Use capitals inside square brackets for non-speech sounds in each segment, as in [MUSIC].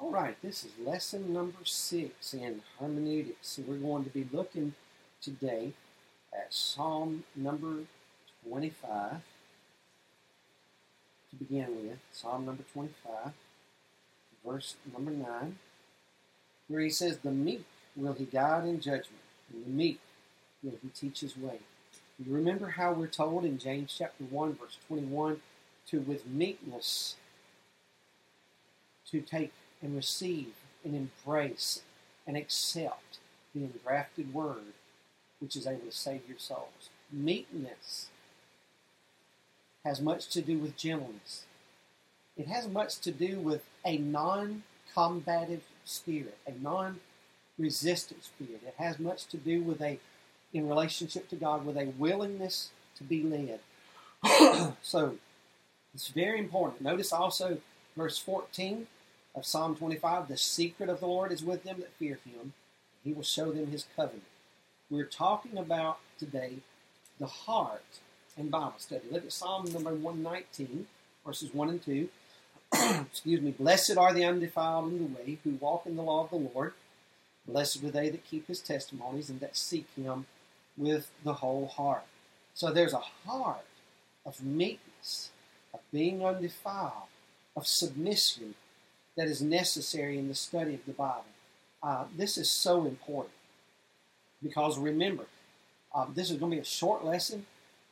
All right, this is lesson number six in hermeneutics. So we're going to be looking today at Psalm number 25 to begin with. Psalm number 25, verse number 9, where he says, The meek will he guide in judgment, and the meek will he teach his way. You remember how we're told in James chapter 1, verse 21, to with meekness to take and receive and embrace and accept the engrafted word which is able to save your souls. Meekness has much to do with gentleness. It has much to do with a non combative spirit, a non resistant spirit. It has much to do with a, in relationship to God, with a willingness to be led. [CLEARS THROAT] so it's very important. Notice also verse 14 of Psalm 25 the secret of the Lord is with them that fear him, he will show them his covenant. We're talking about today the heart and Bible study. Look at Psalm number 119, verses 1 and 2. [CLEARS THROAT] Excuse me. Blessed are the undefiled in the way who walk in the law of the Lord. Blessed are they that keep his testimonies and that seek him with the whole heart. So there's a heart of meekness, of being undefiled, of submission that is necessary in the study of the Bible. Uh, this is so important because remember, um, this is going to be a short lesson,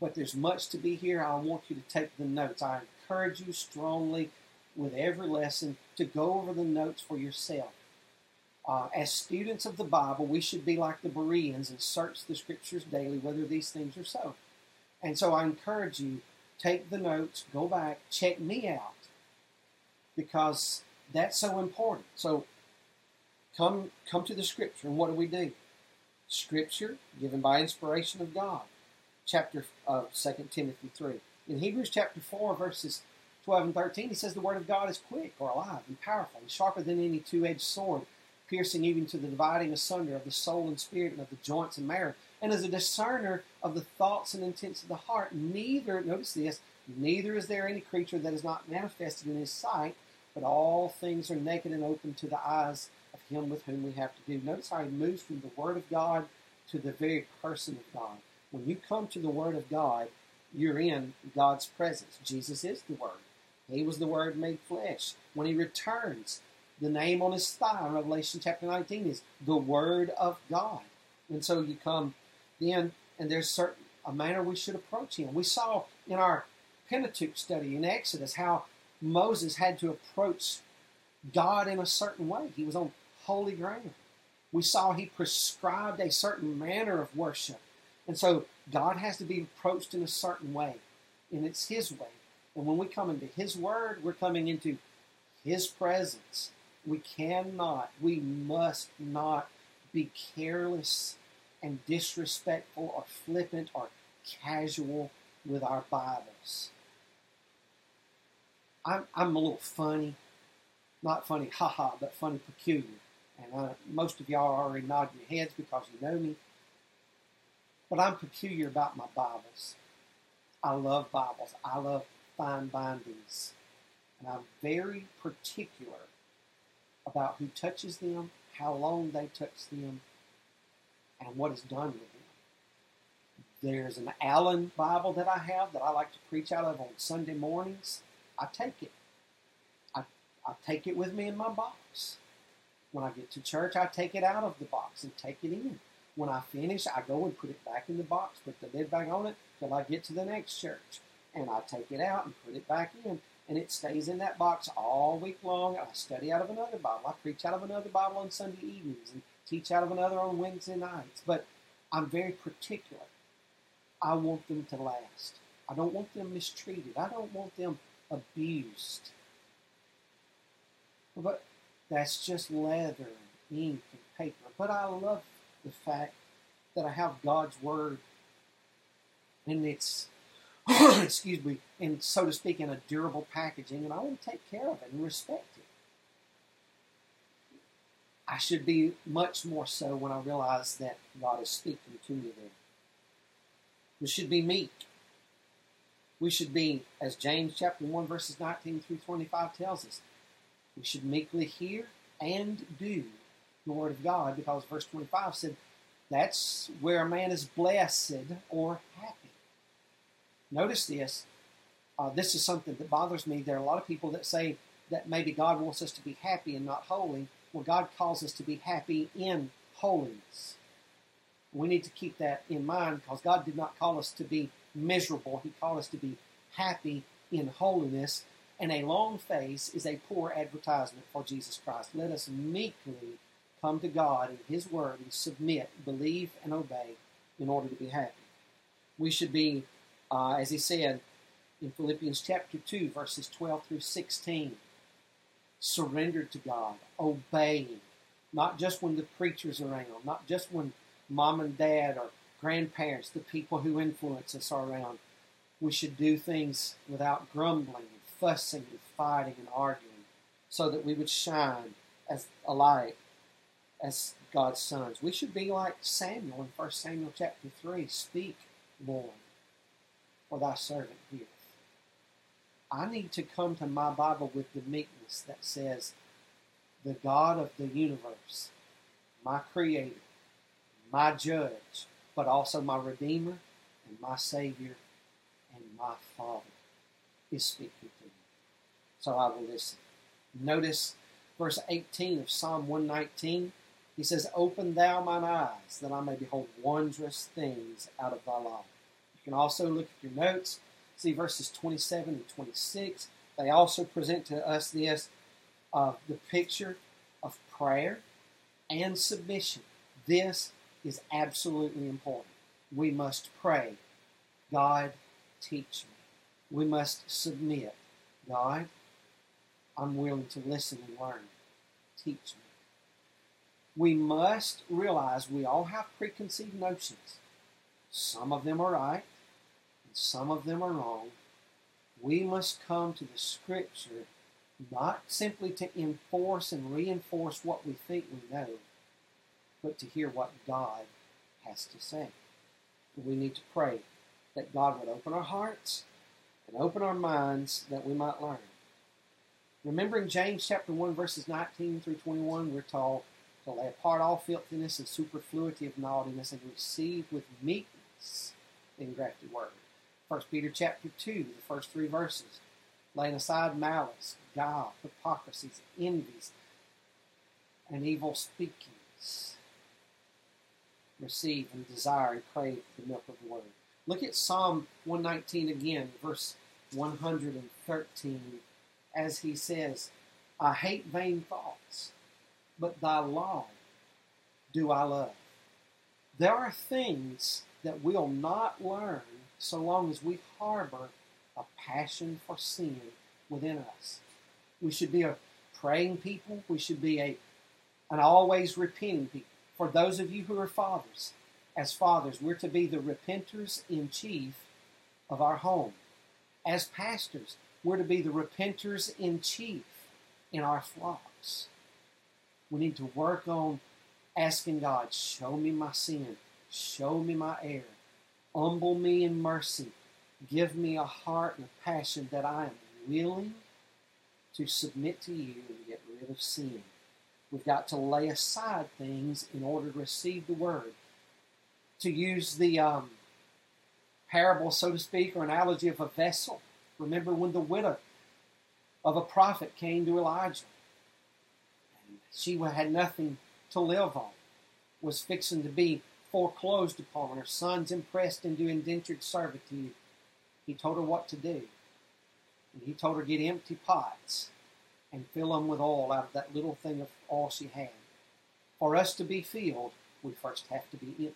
but there's much to be here. I want you to take the notes. I encourage you strongly with every lesson to go over the notes for yourself. Uh, as students of the Bible, we should be like the Bereans and search the scriptures daily whether these things are so. And so I encourage you, take the notes, go back, check me out, because that's so important. So come come to the scripture, and what do we do? Scripture given by inspiration of God. Chapter uh, 2 Timothy 3. In Hebrews chapter 4, verses 12 and 13, he says the word of God is quick or alive and powerful and sharper than any two-edged sword, piercing even to the dividing asunder of the soul and spirit and of the joints and marrow, and as a discerner of the thoughts and intents of the heart. Neither, notice this, neither is there any creature that is not manifested in his sight, but all things are naked and open to the eyes of him with whom we have to do. Notice how he moves from the Word of God to the very person of God. When you come to the Word of God, you're in God's presence. Jesus is the Word. He was the Word made flesh. When he returns, the name on his thigh in Revelation chapter 19 is the Word of God. And so you come in, and there's certain a manner we should approach him. We saw in our Pentateuch study in Exodus how Moses had to approach God in a certain way. He was on holy ground. We saw he prescribed a certain manner of worship. And so God has to be approached in a certain way, and it's his way. And when we come into his word, we're coming into his presence. We cannot, we must not be careless and disrespectful or flippant or casual with our Bibles. I'm, I'm a little funny. Not funny, haha, but funny peculiar. And uh, most of y'all are already nodding your heads because you know me. But I'm peculiar about my Bibles. I love Bibles. I love fine bindings. And I'm very particular about who touches them, how long they touch them, and what is done with them. There's an Allan Bible that I have that I like to preach out of on Sunday mornings. I take it. I, I take it with me in my box. When I get to church, I take it out of the box and take it in. When I finish, I go and put it back in the box, put the lid back on it till I get to the next church. And I take it out and put it back in. And it stays in that box all week long. I study out of another Bible. I preach out of another Bible on Sunday evenings and teach out of another on Wednesday nights. But I'm very particular. I want them to last. I don't want them mistreated. I don't want them abused. But that's just leather and ink and paper. But I love the fact that I have God's Word and it's, [CLEARS THROAT] excuse me, and so to speak, in a durable packaging, and I want to take care of it and respect it. I should be much more so when I realize that God is speaking to me there. We should be meek we should be, as James chapter 1, verses 19 through 25 tells us, We should meekly hear and do the Word of God because verse 25 said that's where a man is blessed or happy. Notice this. Uh, this is something that bothers me. There are a lot of people that say that maybe God wants us to be happy and not holy. Well, God calls us to be happy in holiness. We need to keep that in mind because God did not call us to be miserable. He called us to be happy in holiness. And a long face is a poor advertisement for Jesus Christ. Let us meekly come to God in His Word and submit, believe, and obey in order to be happy. We should be, uh, as He said in Philippians chapter 2, verses 12 through 16, surrendered to God, obeying, not just when the preacher's are around, not just when mom and dad or grandparents, the people who influence us around. We should do things without grumbling and fussing and fighting and arguing so that we would shine as a light as God's sons. We should be like Samuel in 1 Samuel chapter 3. Speak, Lord, for thy servant heareth. I need to come to my Bible with the meekness that says, the God of the universe, my creator, my judge, but also my redeemer and my savior and my father is speaking to me. So I will listen. Notice verse 18 of Psalm 119. He says, Open thou mine eyes, that I may behold wondrous things out of thy law. You can also look at your notes, see verses 27 and 26. They also present to us this uh, the picture of prayer and submission. This is absolutely important. We must pray, God, teach me. We must submit, God, I'm willing to listen and learn. Teach me. We must realize we all have preconceived notions. Some of them are right, and some of them are wrong. We must come to the Scripture not simply to enforce and reinforce what we think we know, but to hear what God has to say. We need to pray that God would open our hearts and open our minds that we might learn. Remembering James chapter 1, verses 19 through 21, we're told to lay apart all filthiness and superfluity of naughtiness and receive with meekness the engrafted word. 1 Peter chapter 2, the first three verses laying aside malice, guile, hypocrisies, envies, and evil speakings. Receive and desire and crave the milk of the word. Look at Psalm 119 again, verse 113, as he says, I hate vain thoughts, but thy law do I love. There are things that we'll not learn so long as we harbor a passion for sin within us. We should be a praying people. We should be a an always repenting people. For those of you who are fathers, as fathers, we're to be the repenters in chief of our home. As pastors, we're to be the repenters in chief in our flocks. We need to work on asking God, show me my sin, show me my error, humble me in mercy, Give me a heart and a passion that I am willing to submit to you and get rid of sin. We've got to lay aside things in order to receive the word. To use the um, parable, so to speak, or analogy of a vessel. Remember when the widow of a prophet came to Elijah. And she had nothing to live on, was fixing to be foreclosed upon, her sons impressed into indentured servitude. He told her what to do. And he told her get empty pots and fill them with all out of that little thing of all she had. For us to be filled, we first have to be empty.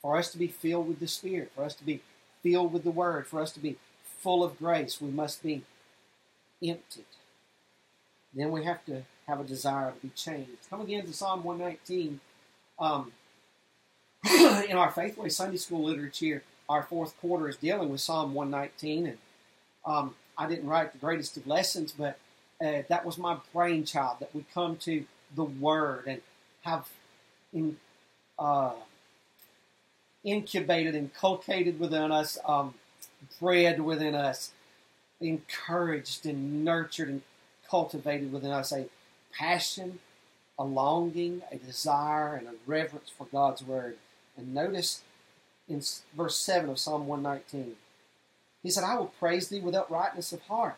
For us to be filled with the Spirit, for us to be filled with the Word, for us to be full of grace, we must be emptied. Then we have to have a desire to be changed. Come again to Psalm 119. Um, [CLEARS THROAT] in our Faithway Sunday School literature, our fourth quarter is dealing with Psalm 119, and um, I didn't write the greatest of lessons, but uh, that was my brainchild that would come to the Word and have in, uh, incubated, inculcated within us, um, bred within us, encouraged and nurtured and cultivated within us a passion, a longing, a desire, and a reverence for God's Word. And notice in verse 7 of Psalm 119, he said, I will praise thee with uprightness of heart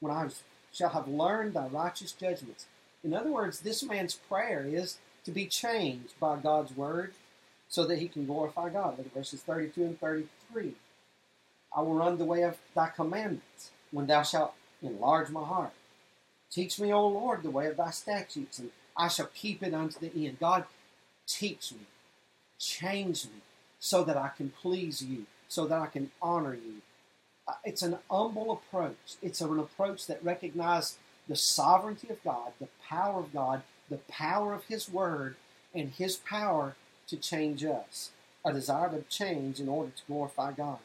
when I shall have learned thy righteous judgments. In other words, this man's prayer is to be changed by God's Word so that he can glorify God. Look at verses 32 and 33. I will run the way of thy commandments when thou shalt enlarge my heart. Teach me, O Lord, the way of thy statutes, and I shall keep it unto the end. God, teach me, change me, so that I can please you, so that I can honor you. Uh, it's an humble approach. It's an approach that recognizes the sovereignty of God, the power of God, the power of His Word, and His power to change us. A desire to change in order to glorify God.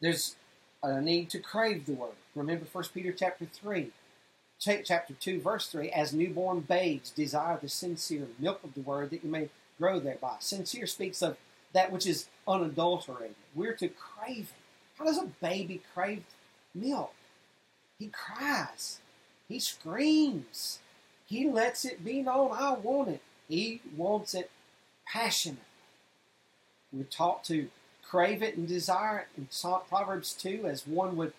There's a need to crave the Word. Remember 1 Peter chapter 3, chapter 2, verse 3, as newborn babes desire the sincere milk of the Word that you may grow thereby. Sincere speaks of that which is unadulterated. We're to crave it. How does a baby crave milk? He cries. He screams. He lets it be known, I want it. He wants it passionately. We're taught to crave it and desire it in Proverbs 2 as one would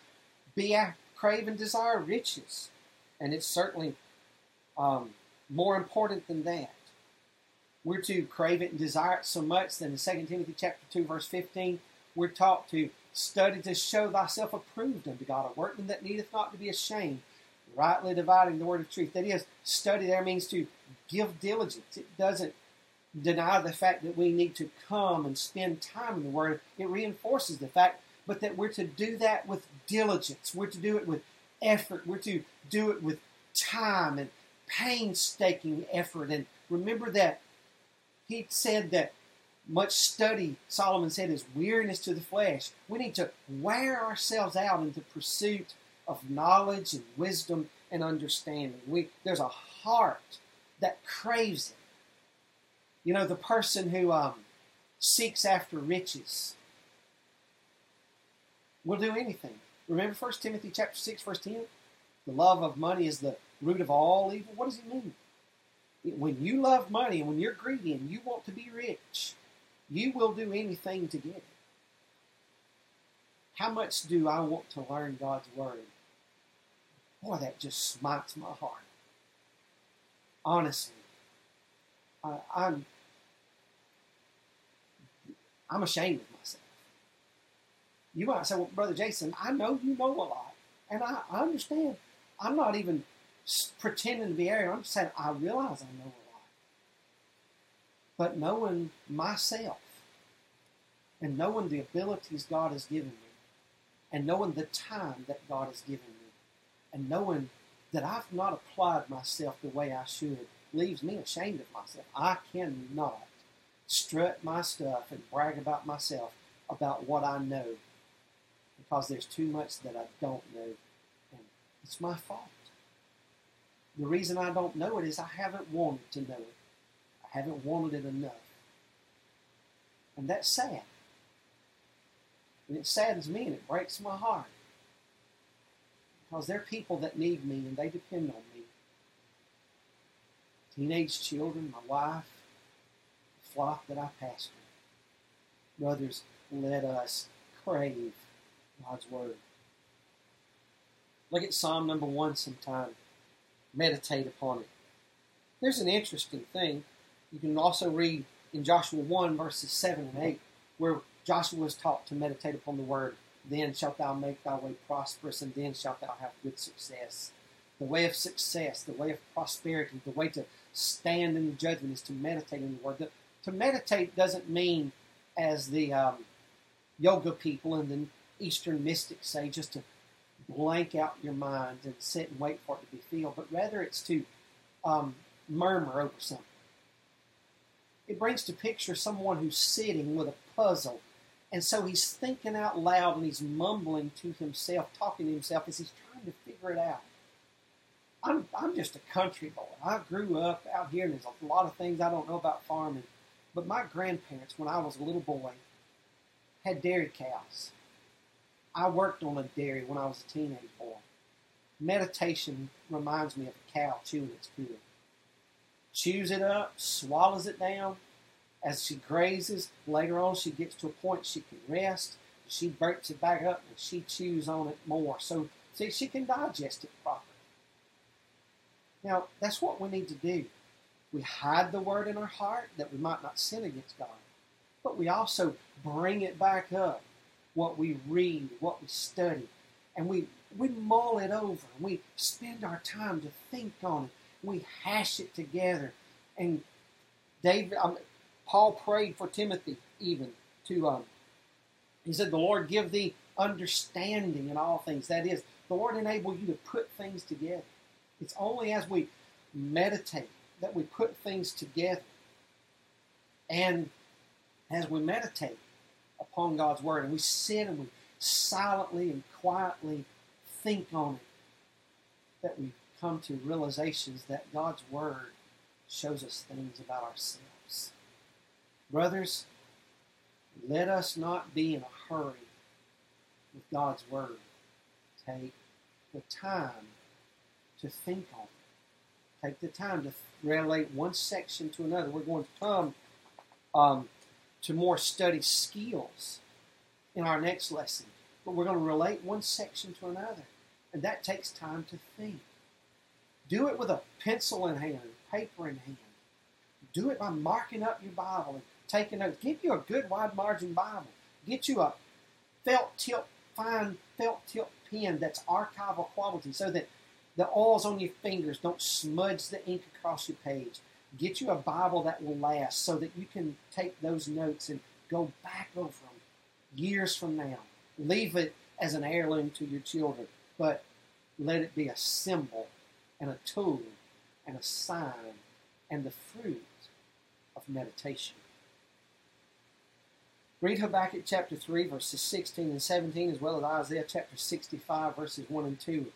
be a crave and desire riches. And it's certainly um, more important than that. We're to crave it and desire it so much that in 2 Timothy chapter 2, verse 15, we're taught to study to show thyself approved unto God, a workman that needeth not to be ashamed, rightly dividing the word of truth. That is, study there means to give diligence. It doesn't deny the fact that we need to come and spend time in the Word. It reinforces the fact, but that we're to do that with diligence. We're to do it with effort. We're to do it with time and painstaking effort. And remember that he said that much study, Solomon said, is weariness to the flesh. We need to wear ourselves out in the pursuit of knowledge and wisdom and understanding. We, there's a heart that craves it. You know, the person who um, seeks after riches will do anything. Remember 1 Timothy chapter 6, verse 10? The love of money is the root of all evil. What does he mean? When you love money and when you're greedy and you want to be rich, you will do anything to get it. How much do I want to learn God's Word? Boy, that just smites my heart. Honestly, I, I'm I'm ashamed of myself. You might say, well, Brother Jason, I know you know a lot, and I, I understand. I'm not even pretending to be arrogant. I'm just saying I realize I know a. But knowing myself and knowing the abilities God has given me, and knowing the time that God has given me, and knowing that I've not applied myself the way I should leaves me ashamed of myself. I cannot strut my stuff and brag about myself about what I know because there's too much that I don't know. And it's my fault. The reason I don't know it is I haven't wanted to know it. Haven't wanted it enough. And that's sad. And it saddens me and it breaks my heart. Because there are people that need me and they depend on me. Teenage children, my wife, the flock that I pastor. Brothers, let us crave God's Word. Look at Psalm number one sometime. Meditate upon it. There's an interesting thing. You can also read in Joshua 1, verses 7 and 8, where Joshua was taught to meditate upon the word. Then shalt thou make thy way prosperous, and then shalt thou have good success. The way of success, the way of prosperity, the way to stand in the judgment is to meditate in the word. To meditate doesn't mean, as the um, yoga people and the Eastern mystics say, just to blank out your mind and sit and wait for it to be filled, but rather it's to um, murmur over something. It brings to picture someone who's sitting with a puzzle and so he's thinking out loud and he's mumbling to himself, talking to himself as he's trying to figure it out. I'm, I'm just a country boy. I grew up out here, and there's a lot of things I don't know about farming. But my grandparents, when I was a little boy, had dairy cows. I worked on a dairy when I was a teenage boy. meditation reminds me of a cow chewing its cud. Chews it up, swallows it down. As she grazes, later on she gets to a point she can rest. She breaks it back up and she chews on it more. So, see, she can digest it properly. Now, that's what we need to do. We hide the word in our heart that we might not sin against God. But we also bring it back up, what we read, what we study, and we, we mull it over. And we spend our time to think on it. We hash it together. And David, um, Paul prayed for Timothy even to, um, he said, the Lord give thee understanding in all things. That is, the Lord enable you to put things together. It's only as we meditate that we put things together. And as we meditate upon God's Word and we sit and we silently and quietly think on it, that we come to realizations that God's Word shows us things about ourselves. Brothers, let us not be in a hurry with God's Word. Take the time to think on it. Take the time to relate one section to another. We're going to come um, to more study skills in our next lesson, but we're going to relate one section to another, and that takes time to think. Do it with a pencil in hand, paper in hand. Do it by marking up your Bible and taking notes. Get you a good wide margin Bible. Get you a felt tip, fine felt tip pen that's archival quality so that the oils on your fingers don't smudge the ink across your page. Get you a Bible that will last so that you can take those notes and go back over them years from now. Leave it as an heirloom to your children, but let it be a symbol and a tool and a sign and the fruit of meditation. Read Habakkuk chapter 3, verses 16 and 17, as well as Isaiah chapter 65, verses 1 and 2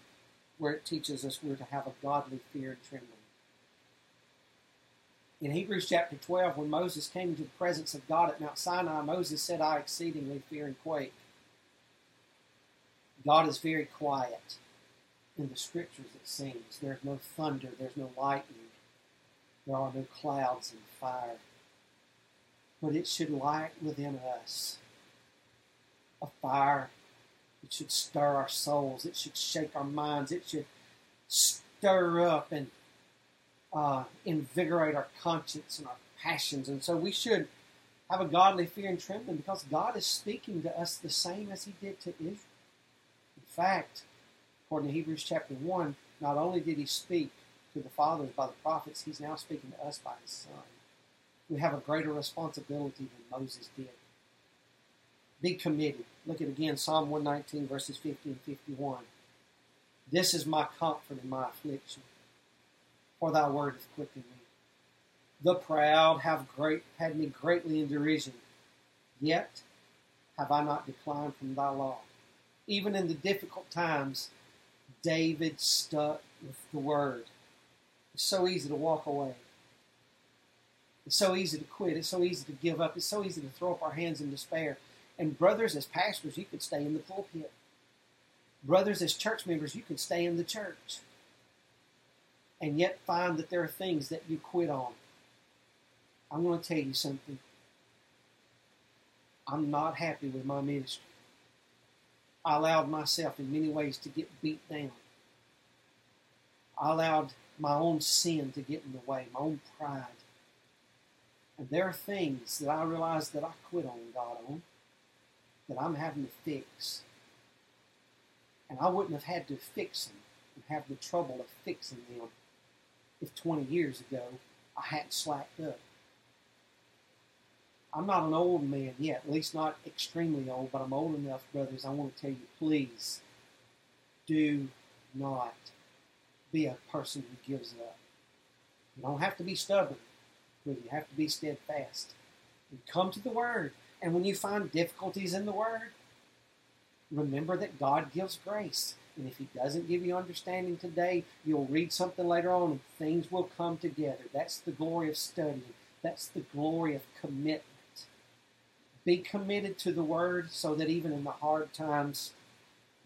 where it teaches us we're to have a godly fear and trembling. In Hebrews chapter 12, when Moses came into the presence of God at Mount Sinai, Moses said, I exceedingly fear and quake. God is very quiet in the scriptures, it seems. There's no thunder, there's no lightning, there are no clouds and fire. But it should light within us a fire it should stir our souls. It should shake our minds. It should stir up and uh, invigorate our conscience and our passions. And so we should have a godly fear and trembling because God is speaking to us the same as He did to Israel. In fact, according to Hebrews chapter 1, not only did He speak to the fathers by the prophets, He's now speaking to us by His Son. We have a greater responsibility than Moses did. Be committed. Look at again Psalm 119, verses 50 and 51. This is my comfort in my affliction, for thy word hath quickened me. The proud have great had me greatly in derision, yet have I not declined from thy law. Even in the difficult times, David stuck with the word. It's so easy to walk away. It's so easy to quit. It's so easy to give up. It's so easy to throw up our hands in despair. And brothers, as pastors, you could stay in the pulpit. Brothers, as church members, you can stay in the church. And yet find that there are things that you quit on. I'm going to tell you something. I'm not happy with my ministry. I allowed myself in many ways to get beat down. I allowed my own sin to get in the way, my own pride. And there are things that I realized that I quit on God on that I'm having to fix. And I wouldn't have had to fix them and have the trouble of fixing them if 20 years ago I hadn't slacked up. I'm not an old man yet, at least not extremely old, but I'm old enough, brothers. I want to tell you, please do not be a person who gives up. You don't have to be stubborn, but you have to be steadfast. And come to the Word. And when you find difficulties in the Word, remember that God gives grace. And if He doesn't give you understanding today, you'll read something later on and things will come together. That's the glory of studying, that's the glory of commitment. Be committed to the Word so that even in the hard times,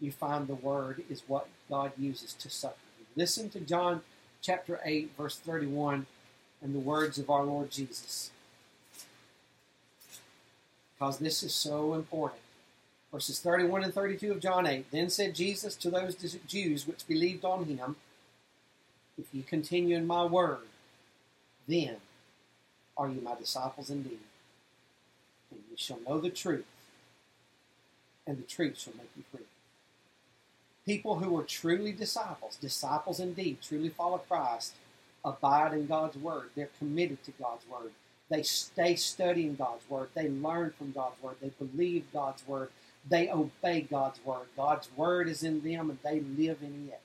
you find the word is what God uses to succor you. Listen to John chapter 8, verse 31, and the words of our Lord Jesus. Because this is so important. Verses 31 and 32 of John 8. Then said Jesus to those Jews which believed on him, If you continue in my word, then are you my disciples indeed. And you shall know the truth, and the truth shall make you free. People who are truly disciples, disciples indeed, truly follow Christ, abide in God's word. They're committed to God's word. They stay studying God's word. They learn from God's word. They believe God's word. They obey God's word. God's word is in them and they live in it.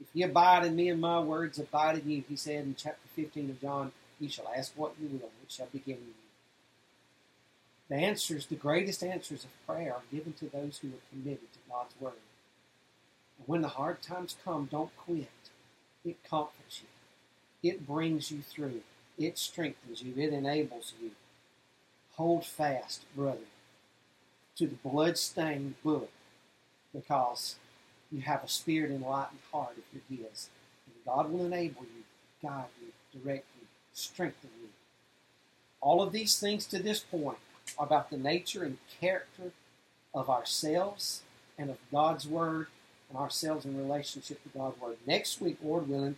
If you abide in me and my words abide in you, he said in chapter 15 of John, you shall ask what you will, and it shall be given you. The answers, the greatest answers of prayer, are given to those who are committed to God's word. And when the hard times come, don't quit. It comforts you. It brings you through. It strengthens you. It enables you. Hold fast, brother to the blood-stained book because you have a spirit enlightened heart if you're His. And God will enable you, guide you, direct you, strengthen you. All of these things to this point about the nature and character of ourselves and of God's Word and ourselves in relationship to God's Word. Next week, Lord willing,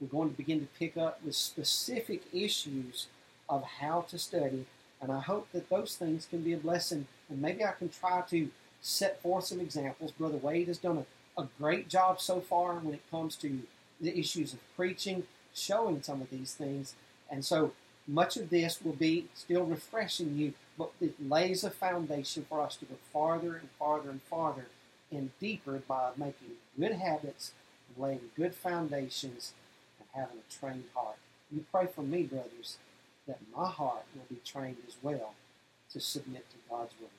we're going to begin to pick up with specific issues of how to study and I hope that those things can be a blessing. And maybe I can try to set forth some examples. Brother Wade has done a, a great job so far when it comes to the issues of preaching, showing some of these things. And so much of this will be still refreshing you, but it lays a foundation for us to go farther and farther and farther and deeper by making good habits, laying good foundations, and having a trained heart. You pray for me, brothers that my heart will be trained as well to submit to God's will.